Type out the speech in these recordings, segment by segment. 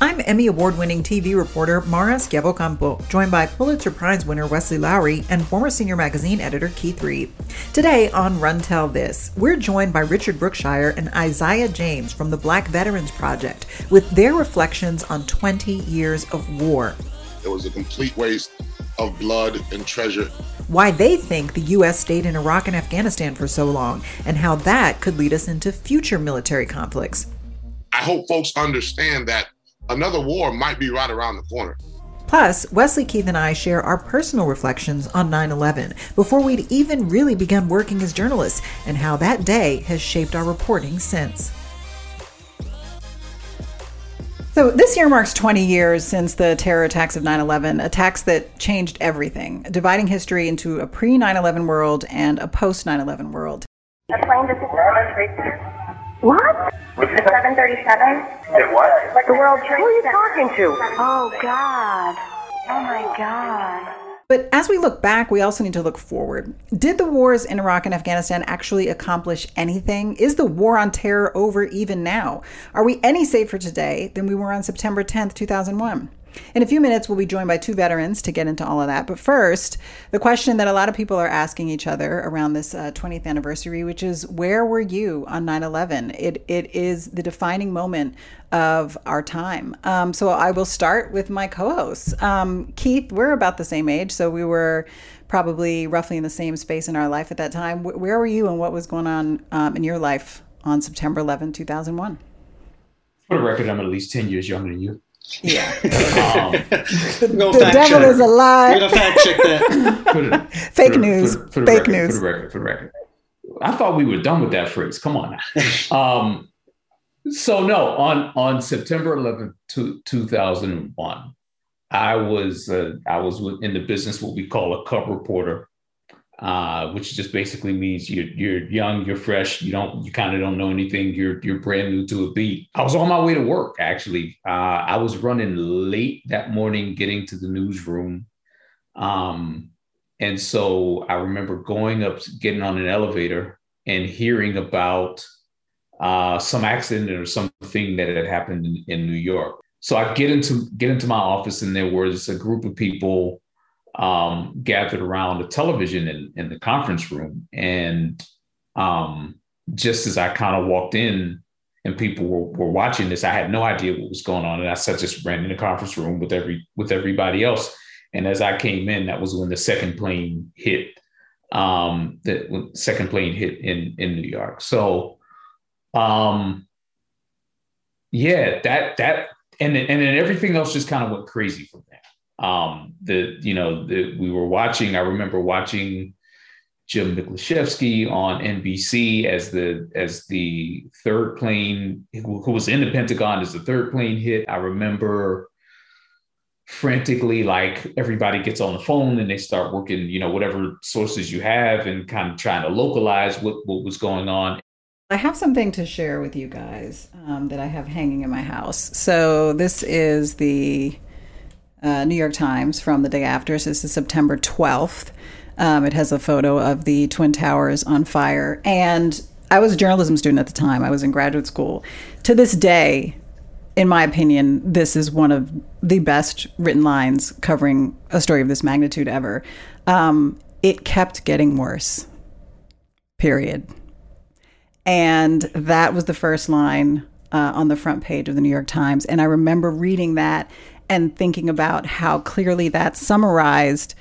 I'm Emmy Award winning TV reporter Mara Schiavocampo, joined by Pulitzer Prize winner Wesley Lowery and former senior magazine editor Keith Reed. Today on Run Tell This, we're joined by Richard Brookshire and Isaiah James from the Black Veterans Project with their reflections on 20 years of war. It was a complete waste of blood and treasure. Why they think the U.S. stayed in Iraq and Afghanistan for so long, and how that could lead us into future military conflicts. I hope folks understand that another war might be right around the corner. Plus, Wesley Keith and I share our personal reflections on 9 11 before we'd even really begun working as journalists and how that day has shaped our reporting since. So, this year marks 20 years since the terror attacks of 9 11, attacks that changed everything, dividing history into a pre 9 11 world and a post 9 11 world. A plane just What? The 737? It what? Like the World Trade Who are you talking to? Oh, God. Oh, my God. But as we look back, we also need to look forward. Did the wars in Iraq and Afghanistan actually accomplish anything? Is the war on terror over even now? Are we any safer today than we were on September 10th, 2001? In a few minutes, we'll be joined by two veterans to get into all of that. But first, the question that a lot of people are asking each other around this uh, 20th anniversary, which is where were you on 9 11? It, it is the defining moment of our time. Um, so I will start with my co hosts. Um, Keith, we're about the same age, so we were probably roughly in the same space in our life at that time. Wh- Where were you and what was going on um, in your life on September 11, 2001? For the record, I'm at least 10 years younger than you. Yeah. Um, We're the devil check. is a We're lie. gonna fact check that. for Fake for the- news. for for Fake record, news. For the record, for the record. I thought we were done with that phrase. Come on. Um, so no, on on September 11th, two, 2001, I was uh, I was in the business what we call a cub reporter, uh, which just basically means you're you're young, you're fresh, you don't you kind of don't know anything, you're you're brand new to a beat. I was on my way to work actually. Uh, I was running late that morning, getting to the newsroom. Um, and so I remember going up, getting on an elevator and hearing about uh, some accident or something that had happened in, in New York. So I get into get into my office and there was a group of people um, gathered around the television in, in the conference room. And um, just as I kind of walked in and people were, were watching this, I had no idea what was going on. And I just ran in the conference room with every with everybody else. And as I came in, that was when the second plane hit. Um, the second plane hit in in New York. So, um, yeah, that that and and then everything else just kind of went crazy from there. Um, the you know the, we were watching. I remember watching Jim Miklaszewski on NBC as the as the third plane who, who was in the Pentagon as the third plane hit. I remember frantically like everybody gets on the phone and they start working you know whatever sources you have and kind of trying to localize what, what was going on I have something to share with you guys um, that I have hanging in my house. So this is the uh, New York Times from the day after. So this is September 12th. Um, it has a photo of the Twin Towers on fire. And I was a journalism student at the time. I was in graduate school. To this day, in my opinion, this is one of the best written lines covering a story of this magnitude ever. Um, it kept getting worse. Period. And that was the first line uh, on the front page of the New York Times. And I remember reading that and thinking about how clearly that summarized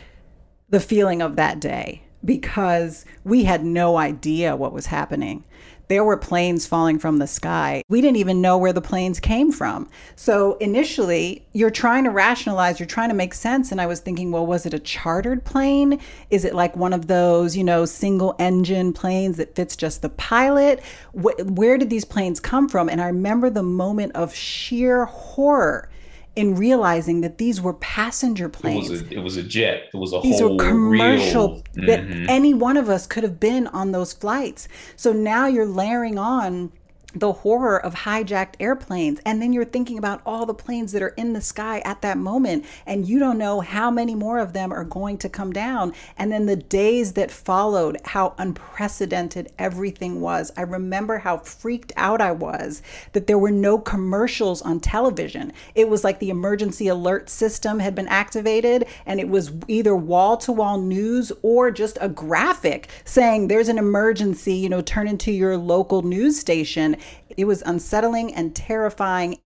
the feeling of that day because we had no idea what was happening. There were planes falling from the sky. We didn't even know where the planes came from. So initially, you're trying to rationalize, you're trying to make sense. And I was thinking, well, was it a chartered plane? Is it like one of those, you know, single engine planes that fits just the pilot? Wh- where did these planes come from? And I remember the moment of sheer horror in realizing that these were passenger it planes was a it was a jet. It was a these whole were commercial real, that Mhm. any one of us could have been on those flights. So now you're layering on the horror of hijacked airplanes. And then you're thinking about all the planes that are in the sky at that moment, and you don't know how many more of them are going to come down. And then the days that followed, how unprecedented everything was. I remember how freaked out I was that there were no commercials on television. It was like the emergency alert system had been activated, and it was either wall to wall news or just a graphic saying there's an emergency, you know, turn into your local news station it was unsettling and terrifying.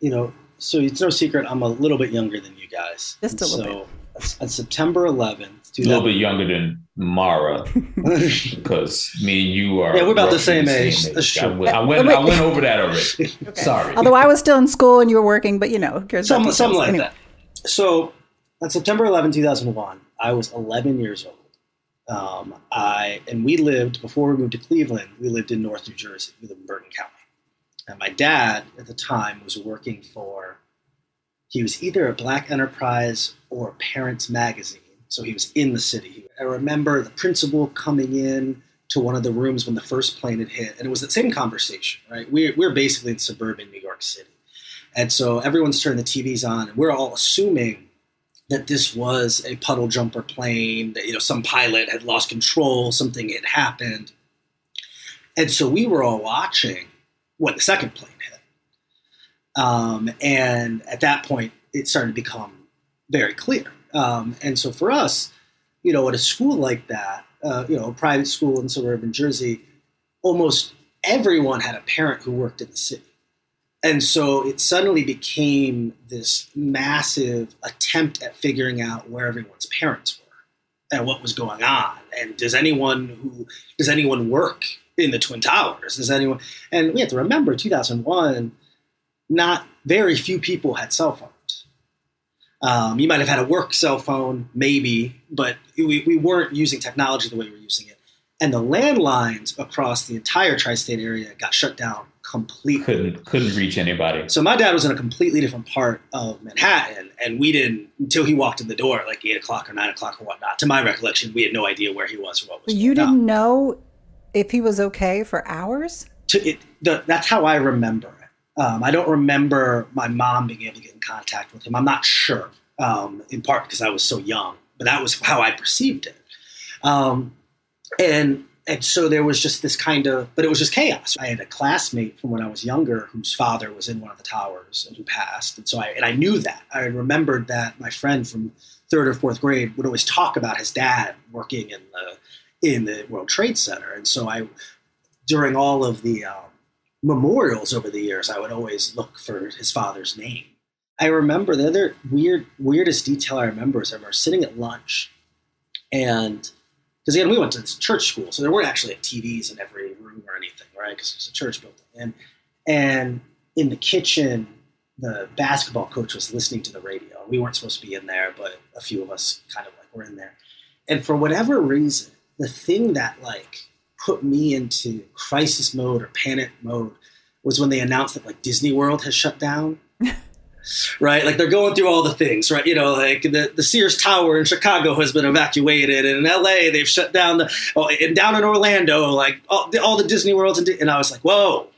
You know, so it's no secret I'm a little bit younger than you guys. Just a little so, bit. On September 11th, a little bit younger than Mara, because me and you are. Yeah, we're about the same, the same age. age. I, went, I went, I went over that already. okay. Sorry. Although I was still in school and you were working, but you know, cares? Some, something like anyway. that. So on September 11, 2001, I was 11 years old. Um, I and we lived before we moved to Cleveland. We lived in North New Jersey. We lived in Bergen County. My dad at the time was working for, he was either a Black Enterprise or Parents Magazine. So he was in the city. I remember the principal coming in to one of the rooms when the first plane had hit. And it was the same conversation, right? We're, we're basically in suburban New York City. And so everyone's turning the TVs on, and we're all assuming that this was a puddle jumper plane, that you know some pilot had lost control, something had happened. And so we were all watching, when the second plane hit. Um, and at that point, it started to become very clear. Um, and so for us, you know, at a school like that, uh, you know, a private school in suburban Jersey, almost everyone had a parent who worked in the city. And so it suddenly became this massive attempt at figuring out where everyone's parents were and what was going on. And does anyone who does anyone work in the Twin Towers. Does anyone? And we have to remember, 2001, not very few people had cell phones. Um, you might have had a work cell phone, maybe, but we, we weren't using technology the way we're using it. And the landlines across the entire tri-state area got shut down completely. Couldn't couldn't reach anybody. So my dad was in a completely different part of Manhattan, and we didn't until he walked in the door at like eight o'clock or nine o'clock or whatnot. To my recollection, we had no idea where he was or what was. You didn't on. know if he was okay for hours? It, the, that's how I remember it. Um, I don't remember my mom being able to get in contact with him. I'm not sure, um, in part because I was so young, but that was how I perceived it. Um, and and so there was just this kind of, but it was just chaos. I had a classmate from when I was younger whose father was in one of the towers and who passed, and so I and I knew that. I remembered that my friend from third or fourth grade would always talk about his dad working in the in the World Trade Center. And so I, during all of the um, memorials over the years, I would always look for his father's name. I remember the other weird, weirdest detail I remember is I remember sitting at lunch, and because again we went to this church school, so there weren't actually TVs in every room or anything, right? Because it was a church building, and and in the kitchen, the basketball coach was listening to the radio. We weren't supposed to be in there, but a few of us kind of like were in there, and for whatever reason, the thing that like put me into crisis mode or panic mode was when they announced that like Disney World has shut down. right? Like they're going through all the things, right? You know, like the, the Sears Tower in Chicago has been evacuated, and in LA they've shut down the, oh, and down in Orlando, like all the, all the Disney Worlds, and, and I was like, whoa,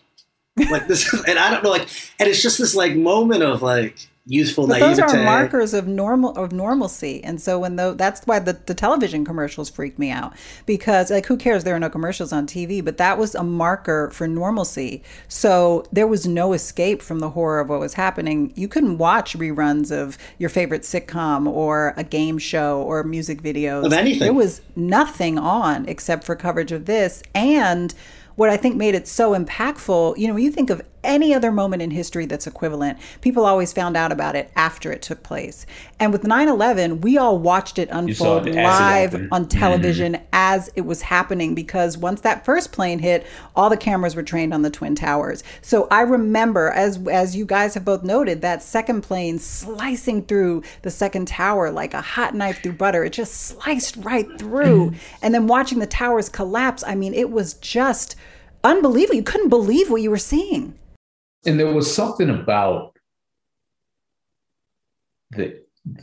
like this, and I don't know, like, and it's just this like moment of like, youthful but naivete. Those are markers of normal of normalcy, and so when the that's why the, the television commercials freak me out because like who cares? There are no commercials on TV, but that was a marker for normalcy. So there was no escape from the horror of what was happening. You couldn't watch reruns of your favorite sitcom or a game show or music videos of anything. There was nothing on except for coverage of this and what I think made it so impactful, you know, when you think of any other moment in history that's equivalent, people always found out about it after it took place. And with 9 11, we all watched it unfold it live on mm-hmm. television mm-hmm. as it was happening because once that first plane hit, all the cameras were trained on the Twin Towers. So I remember, as, as you guys have both noted, that second plane slicing through the second tower like a hot knife through butter. It just sliced right through. Mm-hmm. and then watching the towers collapse, I mean, it was just unbelievable. You couldn't believe what you were seeing. And there was something about the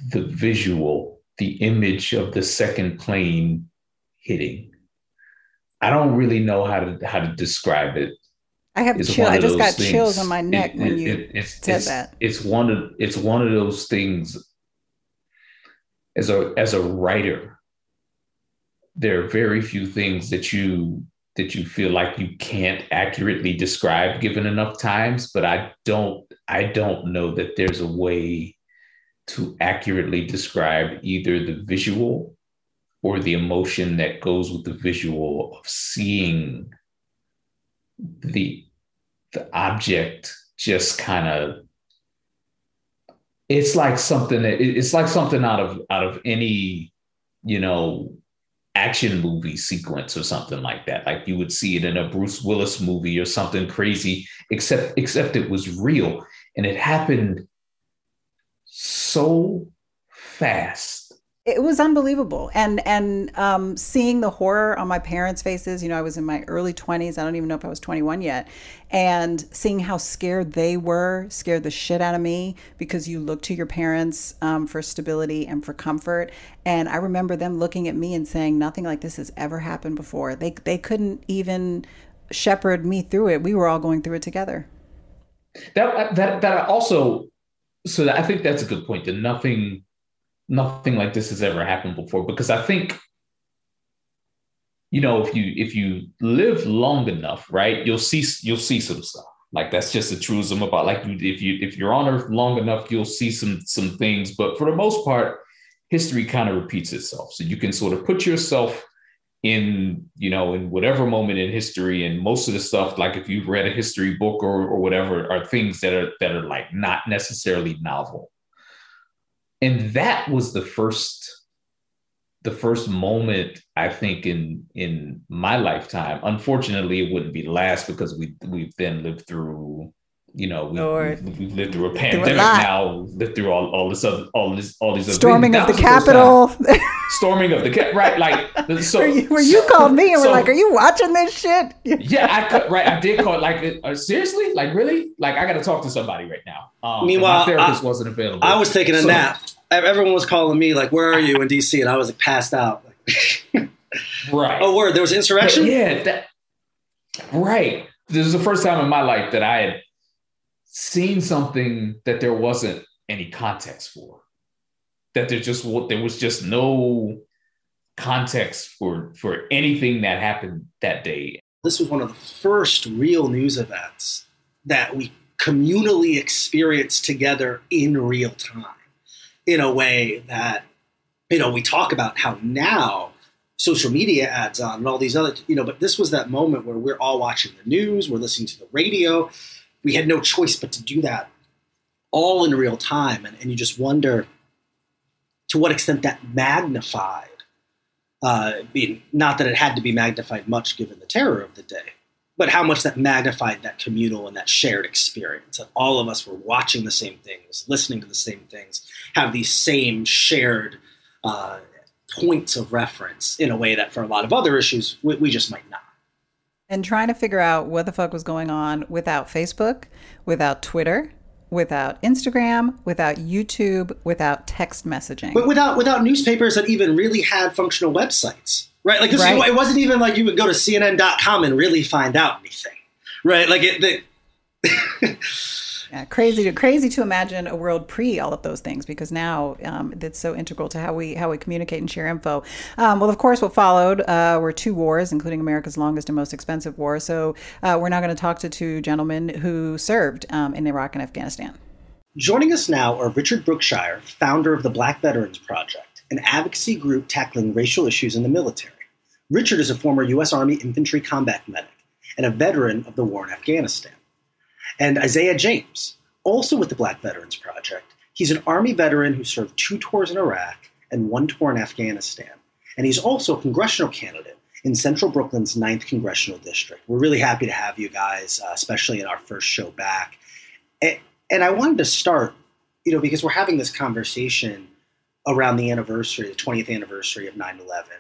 the visual, the image of the second plane hitting. I don't really know how to how to describe it. I have chill. I just got chills things. on my neck It- when it- you it- it's, said it's, that. It's one of it's one of those things. As a as a writer, there are very few things that you that you feel like you can't accurately describe given enough times. But I don't I don't know that there's a way to accurately describe either the visual or the emotion that goes with the visual of seeing the the object just kind of it's like something that it's like something out of out of any you know action movie sequence or something like that. Like you would see it in a Bruce Willis movie or something crazy except except it was real. And it happened so fast it was unbelievable. And and um, seeing the horror on my parents faces you know i was in my early 20s i don't even know if i was 21 yet. And seeing how scared they were scared the shit out of me because you look to your parents um, for stability and for comfort. And i remember them looking at me and saying nothing like this has ever happened before. They, they couldn't even shepherd me through it. We were all going through it together. That that that also so i think that's a good point that nothing nothing like this has ever happened before because i think you know if you if you live long enough right you'll see you'll see some stuff. Like that's just a truism about like if you if you're on earth long enough you'll see some some things. But for the most part history kind of repeats itself. So you can sort of put yourself in you know in whatever moment in history and most of the stuff like if you've read a history book or, or whatever are things that are that are like not necessarily novel and that was the first the first moment i think in in my lifetime. Unfortunately it wouldn't be last because we we've then lived through you know we, we've, we've lived through a a pandemic lot. now lived through all, all this other all this all these storming things. of the That was first time. capitol storming of the cap right like so where you, where you called me and so- were like are you watching this shit yeah, I could, right. I did call like uh, seriously, like really, like I got to talk to somebody right now. Um, Meanwhile, my therapist I- wasn't available. I was taking a So- nap. Everyone was calling me like, "Where are you in DC?" And I was like passed out. Right. oh, word! There was But insurrection. yeah, that right. This is the first time in my life that I had seen something that there wasn't any context for. That there just there was just no context for for anything that happened that day. This was one of the first real news events that we communally experienced together in real time, in a way that you know we talk about how now social media adds on and all these other you know but this was that moment where we're all watching the news we're listening to the radio we had no choice but to do that all in real time. And, and you just wonder to what extent that magnified uh, being, not that it had to be magnified much given the terror of the day but how much that magnified that communal and that shared experience. That all of us were watching the same things listening to the same things have these same shared uh, points of reference in a way that for a lot of other issues we, we just might and trying to figure out what the fuck was going on without Facebook, without Twitter, without Instagram, without YouTube, without text messaging. but without without newspapers that even really had functional websites right like this Right. it wasn't even like you would go to cnn.com and really find out anything right like it the, Yeah, crazy to crazy to imagine a world pre all of those things because now um, it's so integral to how we how we communicate and share info. Um, well, of course, what followed uh, were two wars, including America's longest and most expensive war. So uh, we're now going to talk to two gentlemen who served um, in Iraq and Afghanistan. Joining us now are Richard Brookshire, founder of the Black Veterans Project, an advocacy group tackling racial issues in the military. Richard is a former U.S. Army infantry combat medic and a veteran of the war in Afghanistan. And Isaiah James, also with the Black Veterans Project. He's an Army veteran who served two tours in Iraq and one tour in Afghanistan. And he's also a congressional candidate in Central Brooklyn's 9th Congressional District. We're really happy to have you guys, uh, especially in our first show back. And, and I wanted to start, you know, because we're having this conversation around the anniversary, the 20th anniversary of 9 11,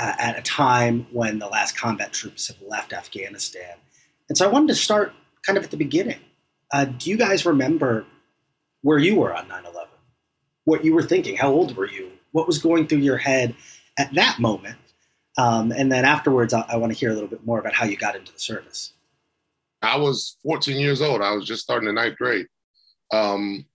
uh, at a time when the last combat troops have left Afghanistan. And so I wanted to start kind of at the beginning. Uh, do you guys remember where you were on 9 11? What you were thinking? How old were you? What was going through your head at that moment? Um, and then afterwards, I, I want to hear a little bit more about how you got into the service. I was 14 years old. I was just starting the ninth grade. Um,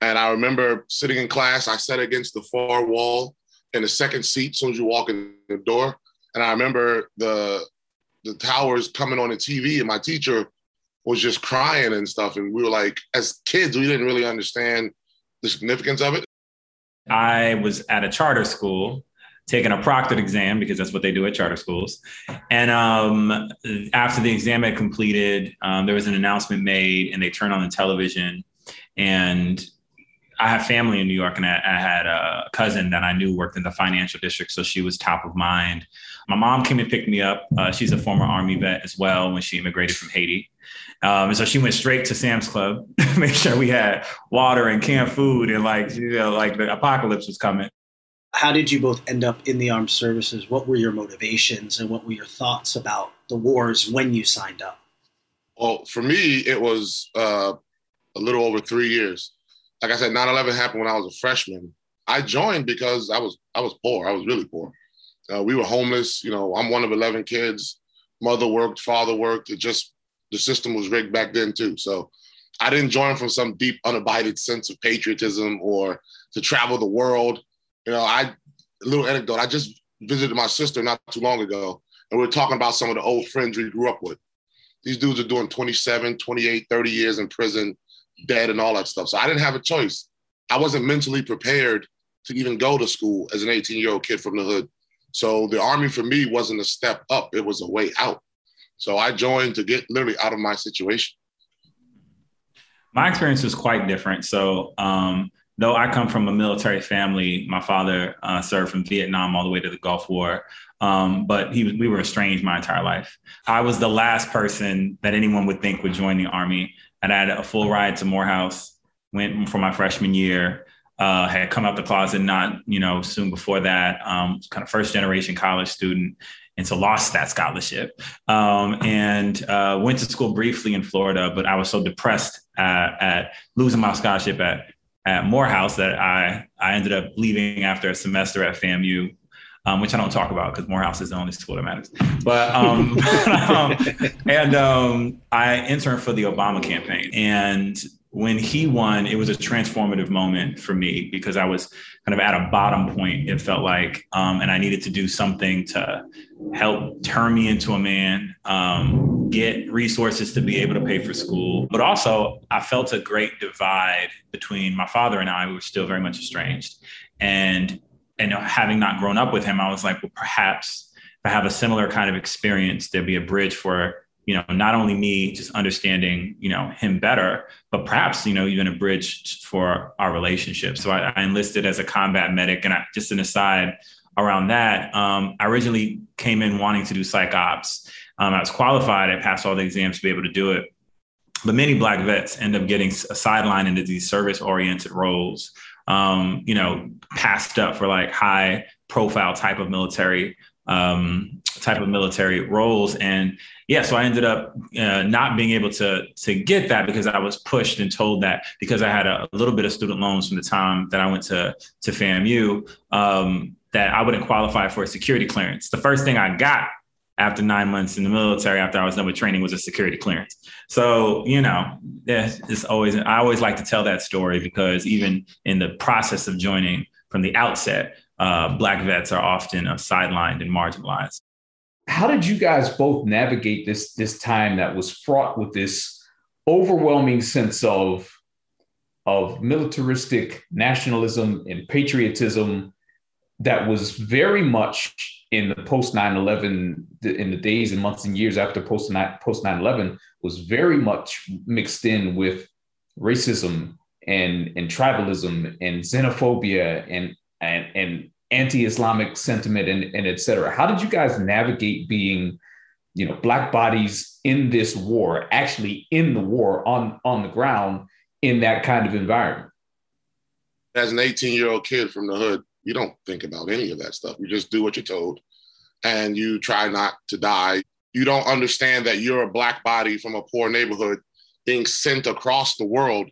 and I remember sitting in class, I sat against the far wall in the second seat as soon as you walk in the door. And I remember the the towers coming on the TV, and my teacher was just crying and stuff. And we were like, as kids, we didn't really understand the significance of it. I was at a charter school taking a proctored exam because that's what they do at charter schools. And um, after the exam had completed, um, there was an announcement made, and they turned on the television. And I have family in New York, and I, I, had a cousin that I knew worked in the financial district, so she was top of mind. My mom came and picked me up. Uh, she's a former Army vet as well when she immigrated from Haiti. Um, and so she went straight to Sam's Club, make sure we had water and canned food, and like you know, like the apocalypse was coming. How did you both end up in the armed services? What were your motivations, and what were your thoughts about the wars when you signed up? Well, for me, it was uh, a little over three years. Like I said, 9/11 happened when I was a freshman. I joined because I was I was poor. I was really poor. Uh, we were homeless. You know, I'm one of 11 kids. Mother worked, father worked. It just the system was rigged back then too. So I didn't join from some deep, unabided sense of patriotism or to travel the world. You know, I a little anecdote. I just visited my sister not too long ago, and we were talking about some of the old friends we grew up with. These dudes are doing 27, 28, 30 years in prison, dead, and all that stuff. So I didn't have a choice. I wasn't mentally prepared to even go to school as an 18 year old kid from the hood. So the army for me wasn't a step up, it was a way out. So I joined to get literally out of my situation. My experience was quite different. So, um, though I come from a military family, my father uh, served from Vietnam all the way to the Gulf War. Um, but he, we were estranged my entire life. I was the last person that anyone would think would join the army. And I had a full ride to Morehouse, went for my freshman year, uh, had come out the closet not, you know, soon before that, um, kind of first generation college student and so lost that scholarship um, and uh, went to school briefly in Florida. But I was so depressed at, at losing my scholarship at at Morehouse that I I ended up leaving after a semester at FAMU. Um, which I don't talk about because Morehouse is the only school that matters. But um, um, and um, I interned for the Obama campaign, and when he won, it was a transformative moment for me because I was kind of at a bottom point, it felt like, um, and I needed to do something to help turn me into a man, um, get resources to be able to pay for school. But also, I felt a great divide between my father and I. We were still very much estranged. And, and having not grown up with him, I was like, well, perhaps if I have a similar kind of experience, there'd be a bridge for you know, not only me just understanding, you know, him better, but perhaps, you know, even a bridge for our relationship. So I, I enlisted as a combat medic. And I, just an aside around that, um, I originally came in wanting to do psych ops. Um, I was qualified. I passed all the exams to be able to do it. But many Black vets end up getting sidelined into these service oriented roles, um, you know, passed up for like high profile type of military um, type of military roles. And yeah, so I ended up uh, not being able to to get that because I was pushed and told that because I had a, a little bit of student loans from the time that I went to to FAMU um, that I wouldn't qualify for a security clearance. The first thing I got after nine months in the military after I was done with training was a security clearance. So, you know, it's always, I always like to tell that story because even in the process of joining from the outset, uh, Black vets are often uh, sidelined and marginalized. How did you guys both navigate this this time that was fraught with this overwhelming sense of of militaristic nationalism and patriotism that was very much in the post 9-11 in the days and months and years after post post 9-11 was very much mixed in with racism and and tribalism and xenophobia and and, and anti-Islamic sentiment and, and. How did you guys navigate being, you know, black bodies in this war, actually in the war on, on the ground in that kind of environment? As an 18 year old kid from the hood, you don't think about any of that stuff. You just do what you're told and you try not to die. You don't understand that you're a black body from a poor neighborhood being sent across the world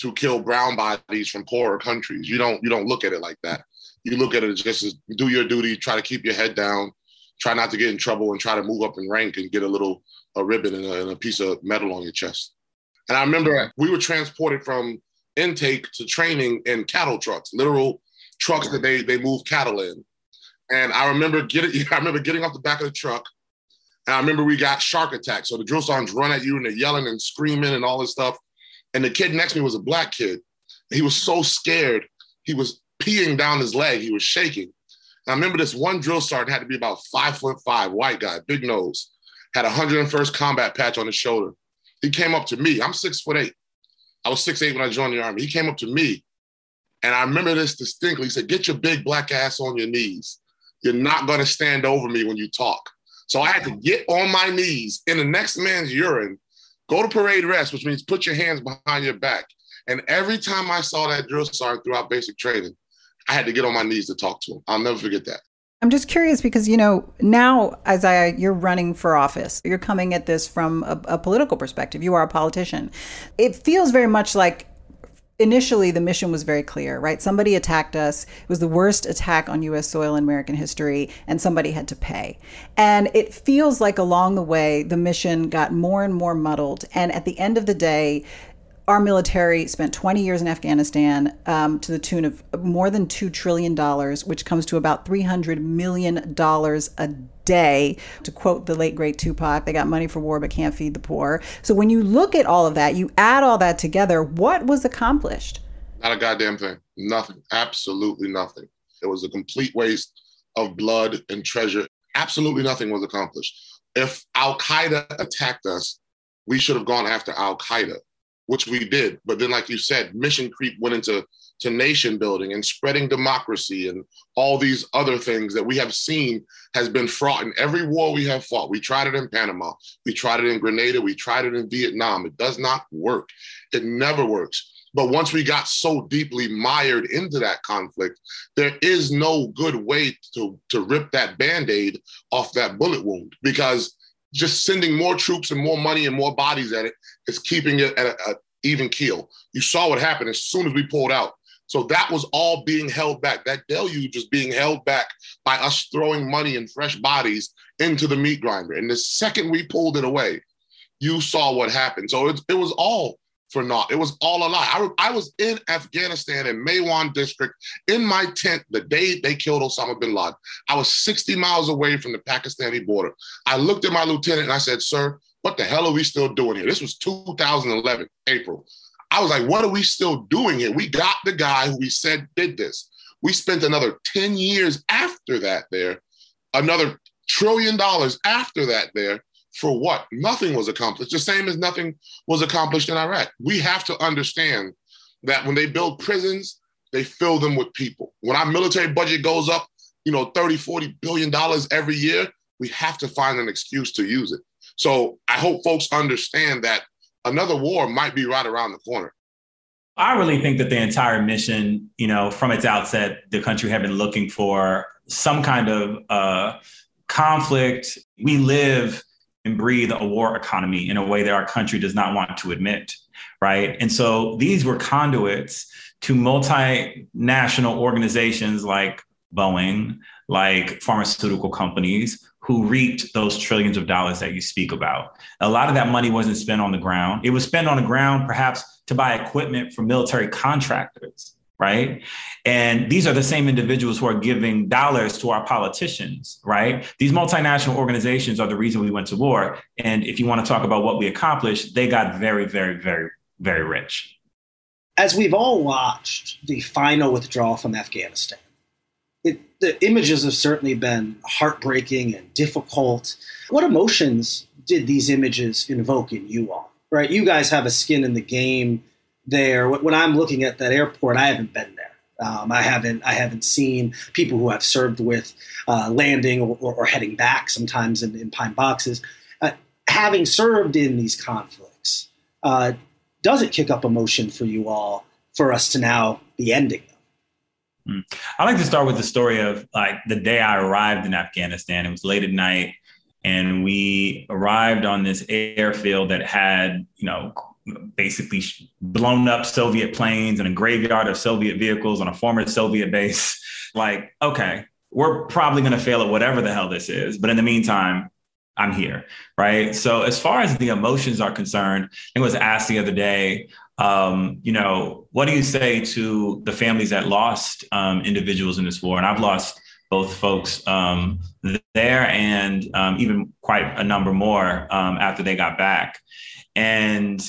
to kill brown bodies from poorer countries. You don't you don't look at it like that. You look at it just as do your duty, try to keep your head down, try not to get in trouble and try to move up in rank and get a little a ribbon and a, and a piece of metal on your chest. And I remember we were transported from intake to training in cattle trucks, literal trucks that they they move cattle in. And I remember getting I remember getting off the back of the truck. And I remember we got shark attacks. So the drill sergeants run at you and they're yelling and screaming and all this stuff. And the kid next to me was a black kid. He was so scared. He was peeing down his leg. He was shaking. And I remember this one drill sergeant had to be about five foot five, white guy, big nose, had a 101st combat patch on his shoulder. He came up to me. I'm six foot eight. I was six eight when I joined the army. He came up to me, and I remember this distinctly. He said, "Get your big black ass on your knees. You're not going to stand over me when you talk." So I had to get on my knees in the next man's urine, go to parade rest, which means put your hands behind your back. And every time I saw that drill sergeant throughout basic training, I had to get on my knees to talk to him. I'll never forget that. I'm just curious because you know now as I you're running for office, you're coming at this from a, a political perspective. You are a politician. It feels very much like initially the mission was very clear, right? Somebody attacked us. It was the worst attack on US soil in American history and somebody had to pay. And it feels like along the way the mission got more and more muddled and at the end of the day our military spent 20 years in Afghanistan um, to the tune of more than $2 trillion, which comes to about $300 million a day. To quote the late, great Tupac, they got money for war but can't feed the poor. So when you look at all of that, you add all that together, what was accomplished? Not a goddamn thing. Nothing. Absolutely nothing. It was a complete waste of blood and treasure. Absolutely nothing was accomplished. If Al Qaeda attacked us, we should have gone after Al Qaeda which we did. But then, like you said, mission creep went into to nation building and spreading democracy and all these other things that we have seen has been fraught in every war we have fought. We tried it in Panama, we tried it in Grenada, we tried it in Vietnam. It does not work. It never works. But once we got so deeply mired into that conflict, there is no good way to, to rip that band aid off that bullet wound because just sending more troops and more money and more bodies at it is keeping it at an even keel. You saw what happened as soon as we pulled out. So that was all being held back. That deluge was being held back by us throwing money and fresh bodies into the meat grinder. And the second we pulled it away, you saw what happened. So it, it was all for naught. It was all a lie. I, I was in Afghanistan in Maiwand district in my tent the day they killed Osama bin Laden. I was 60 miles away from the Pakistani border. I looked at my lieutenant and I said, Sir, what the hell are we still doing here? This was 2011, April. I was like, what are we still doing here? We got the guy who we said did this. We spent another 10 years after that there, another trillion dollars after that there for what? Nothing was accomplished. The same as nothing was accomplished in Iraq. We have to understand that when they build prisons, they fill them with people. When our military budget goes up, you know, 30, 40 billion dollars every year, we have to find an excuse to use it. So I hope folks understand that another war might be right around the corner. I really think that the entire mission, you know, from its outset, the country had been looking for some kind of uh, conflict. We live and breathe a war economy in a way that our country does not want to admit, right? And so these were conduits to multinational organizations like Boeing, like pharmaceutical companies who reaped those trillions of dollars that you speak about. A lot of that money wasn't spent on the ground. It was spent on the ground perhaps to buy equipment for military contractors right? And these are the same individuals who are giving dollars to our politicians, right? These multinational organizations are the reason we went to war. And if you want to talk about what we accomplished, they got very, very, very, very rich. As we've all watched the final withdrawal from Afghanistan, it, the images have certainly been heartbreaking and difficult. What emotions did these images invoke in you all? Right, you guys have a skin in the game there. When I'm looking at that airport, I haven't been there. Um, I haven't I haven't seen people who I've served with uh, landing or, or, or, heading back sometimes in, in pine boxes. Uh, having served in these conflicts, uh, does it kick up emotion for you all for us to now be ending them? Hmm. I like to start with the story of like the day I arrived in Afghanistan. It was late at night, and we arrived on this airfield that had you know basically blown up Soviet planes and a graveyard of Soviet vehicles on a former Soviet base. like, okay, we're probably going to fail at whatever the hell this is. But in the meantime, I'm here, right? So as far as the emotions are concerned, I was asked the other day, um, you know, what do you say to the families that lost um, individuals in this war? And I've lost both folks um, there and um, even quite a number more um, after they got back. And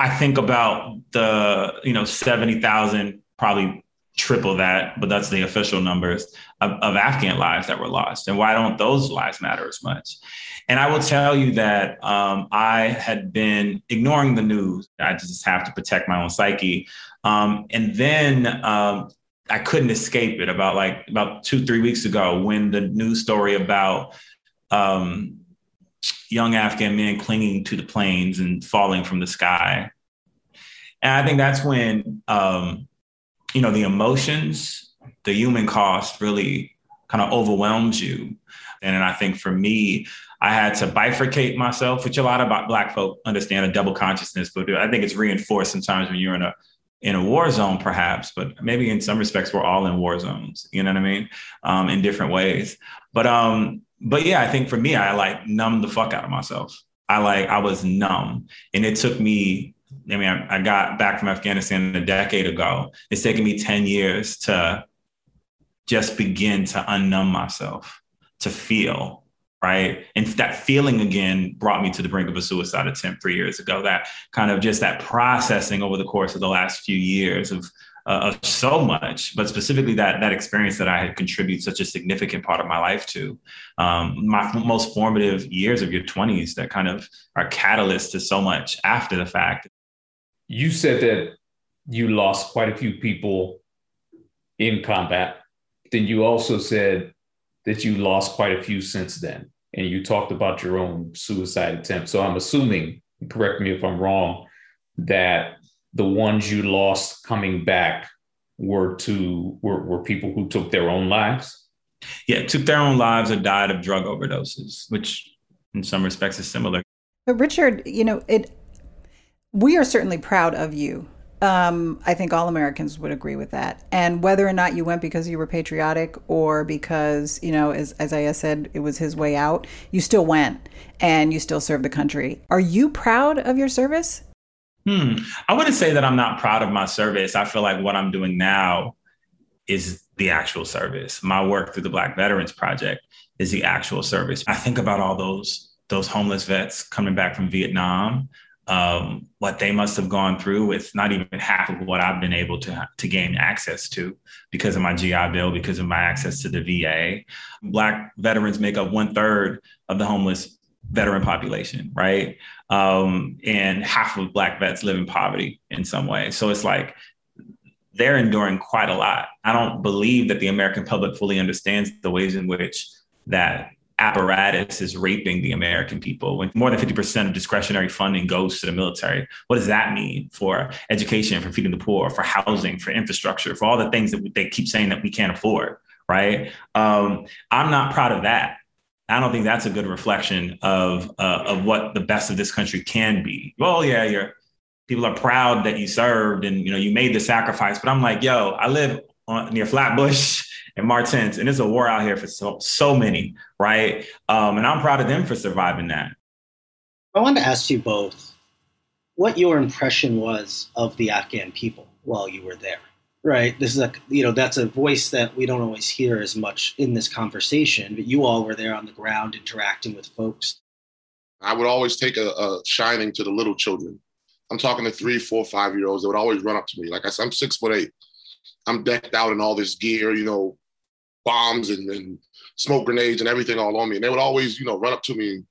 I think about the, you know, 70,000, probably triple that, but that's the official numbers of, of, Afghan lives that were lost. And why don't those lives matter as much? And I will tell you that um, I had been ignoring the news. I just have to protect my own psyche. Um, and then um, I couldn't escape it about like about two, three weeks ago when the news story about um, young Afghan men clinging to the planes and falling from the sky. And I think that's when um, you know, the emotions, the human cost really kind of overwhelms you. And I think for me, I had to bifurcate myself, which a lot of black folk understand a double consciousness, but I think it's reinforced sometimes when you're in a in a war zone, perhaps, but maybe in some respects we're all in war zones. You know what I mean? Um, in different ways. But um, but yeah, I think for me, I like numbed the fuck out of myself. I like I was numb, and it took me I mean, I, I got back from Afghanistan a decade ago. It's taken me 10 years to just begin to unnumb myself, to feel, right? And that feeling again brought me to the brink of a suicide attempt three years ago. That kind of just that processing over the course of the last few years of uh, of so much, but specifically that that experience that I had contributed such a significant part of my life to. Um, my most formative years of your 20s that kind of are catalysts to so much after the fact you said that you lost quite a few people in combat. Then you also said that you lost quite a few since then. And you talked about your own suicide attempt. So I'm assuming, correct me if I'm wrong, that the ones you lost coming back were to were, were people who took their own lives? Yeah, took their own lives or died of drug overdoses, which in some respects is similar. But Richard, you know, it we are certainly proud of you. Um, I think all Americans would agree with that. And whether or not you went because you were patriotic or because, you know, as, as I said, it was his way out, you still went and you still served the country. Are you proud of your service? Hmm. I wouldn't say that I'm not proud of my service. I feel like what I'm doing now is the actual service. My work through the Black Veterans Project is the actual service. I think about all those those homeless vets coming back from Vietnam um, what they must have gone through with not even half of what I've been able to to gain access to because of my GI Bill, because of my access to the VA. Black veterans make up one third of the homeless veteran population, right? Um, and half of Black vets live in poverty in some way. So it's like they're enduring quite a lot. I don't believe that the American public fully understands the ways in which that apparatus is raping the American people. When more than 50% of discretionary funding goes to the military, what does that mean for education, for feeding the poor, for housing, for infrastructure, for all the things that they keep saying that we can't afford, right? Um, I'm not proud of that. I don't think that's a good reflection of uh, of what the best of this country can be. Well, yeah, you're people are proud that you served and you know you made the sacrifice, but I'm like, yo, I live on, near Flatbush and Martins, and there's a war out here for so, so many, right? Um, and I'm proud of them for surviving that. I wanted to ask you both what your impression was of the Afghan people while you were there. Right. This is a you know that's a voice that we don't always hear as much in this conversation, but you all were there on the ground interacting with folks. I would always take a, a shining to the little children. I'm talking to three, four, five year olds. They would always run up to me. Like I said, I'm six foot eight. I'm decked out in all this gear, you know, bombs and, and smoke grenades and everything all on me. And they would always, you know, run up to me,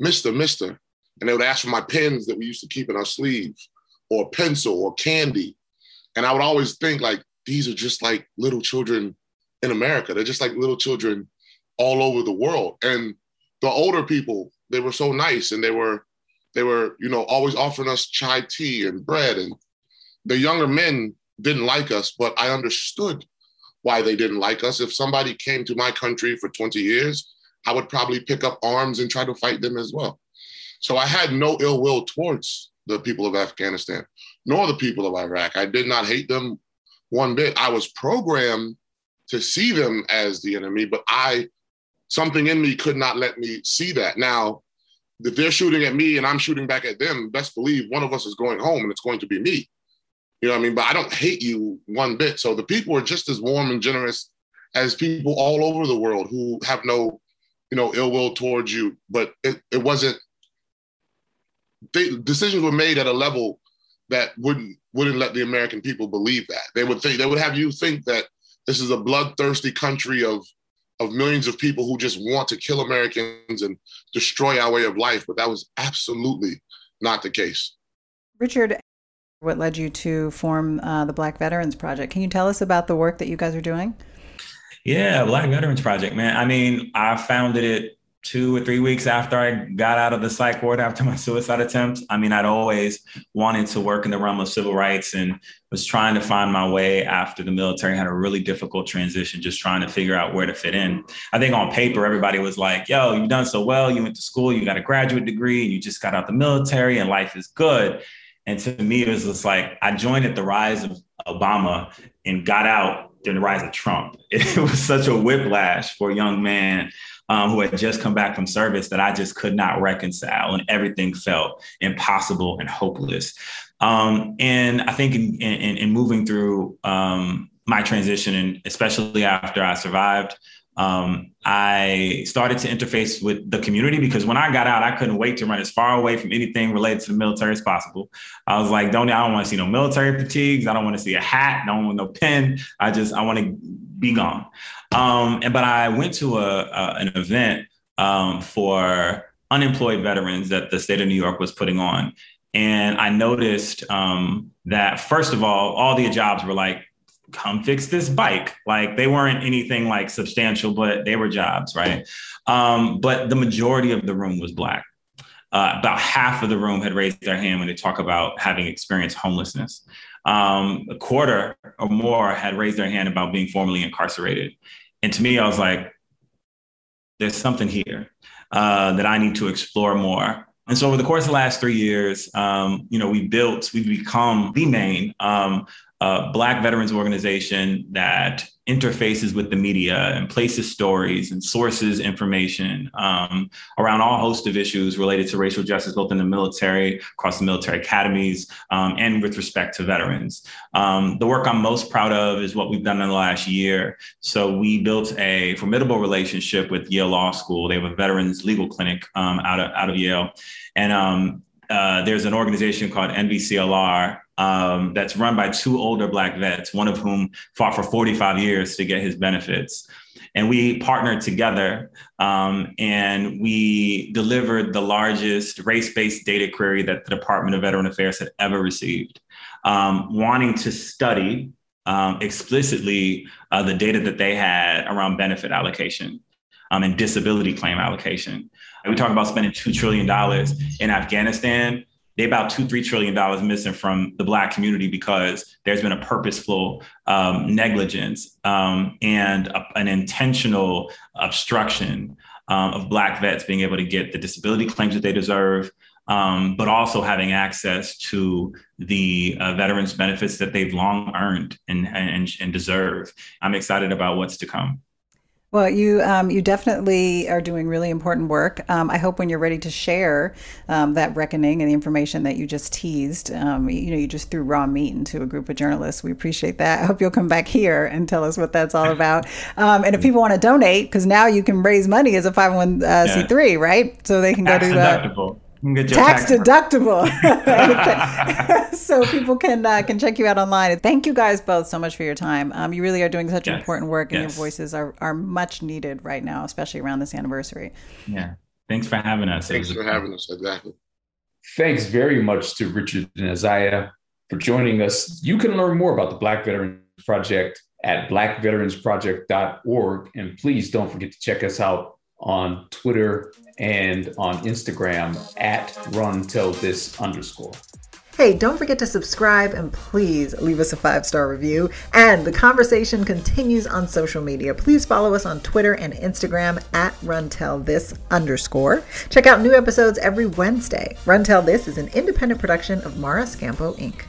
Mister, Mister. And they would ask for my pens that we used to keep in our sleeve, or a pencil, or candy. And I would always think like these are just like little children in America. They're just like little children all over the world. And the older people, they were so nice and they were they were, you know, always offering us chai tea and bread. And the younger men didn't like us, but I understood why they didn't like us. If somebody came to my country for 20 years, I would probably pick up arms and try to fight them as well. So I had no ill will towards the people of Afghanistan, nor the people of Iraq. I did not hate them one bit. I was programmed to see them as the enemy, but I something in me could not let me see that. Now, if they're shooting at me and I'm shooting back at them, best believe one of us is going home and it's going to be me. You know what I mean? But I don't hate you one bit. So the people are just as warm and generous as people all over the world who have no, you know, ill will towards you. But it, it wasn't. They, decisions were made at a level that wouldn't wouldn't let the American people believe that. They would think they would have you think that this is a bloodthirsty country of of millions of people who just want to kill Americans and destroy our way of life. But that was absolutely not the case. Richard, what led you to form uh, the Black Veterans Project? Can you tell us about the work that you guys are doing? Yeah, Black Veterans Project, man. I mean, I founded it two or three weeks after I got out of the psych ward after my suicide attempt. I mean, I'd always wanted to work in the realm of civil rights and was trying to find my way after the military had a really difficult transition, just trying to figure out where to fit in. I think on paper, everybody was like, yo, you've done so well. You went to school, you got a graduate degree, you just got out the military, and life is good. And to me, it was just like I joined at the rise of Obama and got out during the rise of Trump. It was such a whiplash for a young man um, who had just come back from service that I just could not reconcile, and everything felt impossible and hopeless. Um, and I think in, in, in moving through um, my transition, and especially after I survived, um, I started to interface with the community because when I got out, I couldn't wait to run as far away from anything related to the military as possible. I was like, don't I don't want to see no military fatigues. I don't want to see a hat. I Don't want no pen. I just I want to be gone. Um, and but I went to a, a an event um, for unemployed veterans that the state of New York was putting on, and I noticed um, that first of all, all the jobs were like come fix this bike. Like they weren't anything like substantial, but they were jobs, right? Um, but the majority of the room was black. Uh, about half of the room had raised their hand when they talk about having experienced homelessness. Um, a quarter or more had raised their hand about being formerly incarcerated. And to me, I was like, there's something here uh, that I need to explore more. And so over the course of the last three years, um, you know, we built, we've become the main um, uh, Black veterans organization that interfaces with the media and places stories and sources information um, around all host of issues related to racial justice, both in the military, across the military academies, um, and with respect to veterans. Um, the work I'm most proud of is what we've done in the last year. So we built a formidable relationship with Yale Law School. They have a veterans legal clinic um, out of out of Yale, and um, uh, there's an organization called NVCLR um, that's run by two older Black vets, one of whom fought for 45 years to get his benefits. And we partnered together um, and we delivered the largest race based data query that the Department of Veteran Affairs had ever received, um, wanting to study um, explicitly uh, the data that they had around benefit allocation um, and disability claim allocation. We talk about spending $2 trillion in Afghanistan they about two, three trillion dollars missing from the black community because there's been a purposeful um, negligence um, and a, an intentional obstruction um, of black vets being able to get the disability claims that they deserve, um, but also having access to the uh, veterans benefits that they've long earned and, and, and deserve. I'm excited about what's to come. Well, you um, you definitely are doing really important work. Um, I hope when you're ready to share um, that reckoning and the information that you just teased, um, you know, you just threw raw meat into a group of journalists. We appreciate that. I hope you'll come back here and tell us what that's all about. Um, and if people want to donate, because now you can raise money as a 501c3, uh, right? So they can go to uh, tax, tax deductible. So people can uh, can check you out online. Thank you guys both so much for your time. Um, you really are doing such yes. important work and yes. your voices are, are much needed right now especially around this anniversary. Yeah. Thanks for having us. Thanks for having us exactly. Thanks very much to richard and isaiah for joining us. You can learn more about the black veterans project at blackveteransproject.org and please don't forget to check us out on Twitter and on Instagram at run tell this underscore. Hey, don't forget to subscribe and please leave us a five star review. And the conversation continues on social media. Please follow us on Twitter and Instagram at RunTellThis underscore. Check out new episodes every Wednesday. Run Tell This is an independent production of Mara Scampo Inc.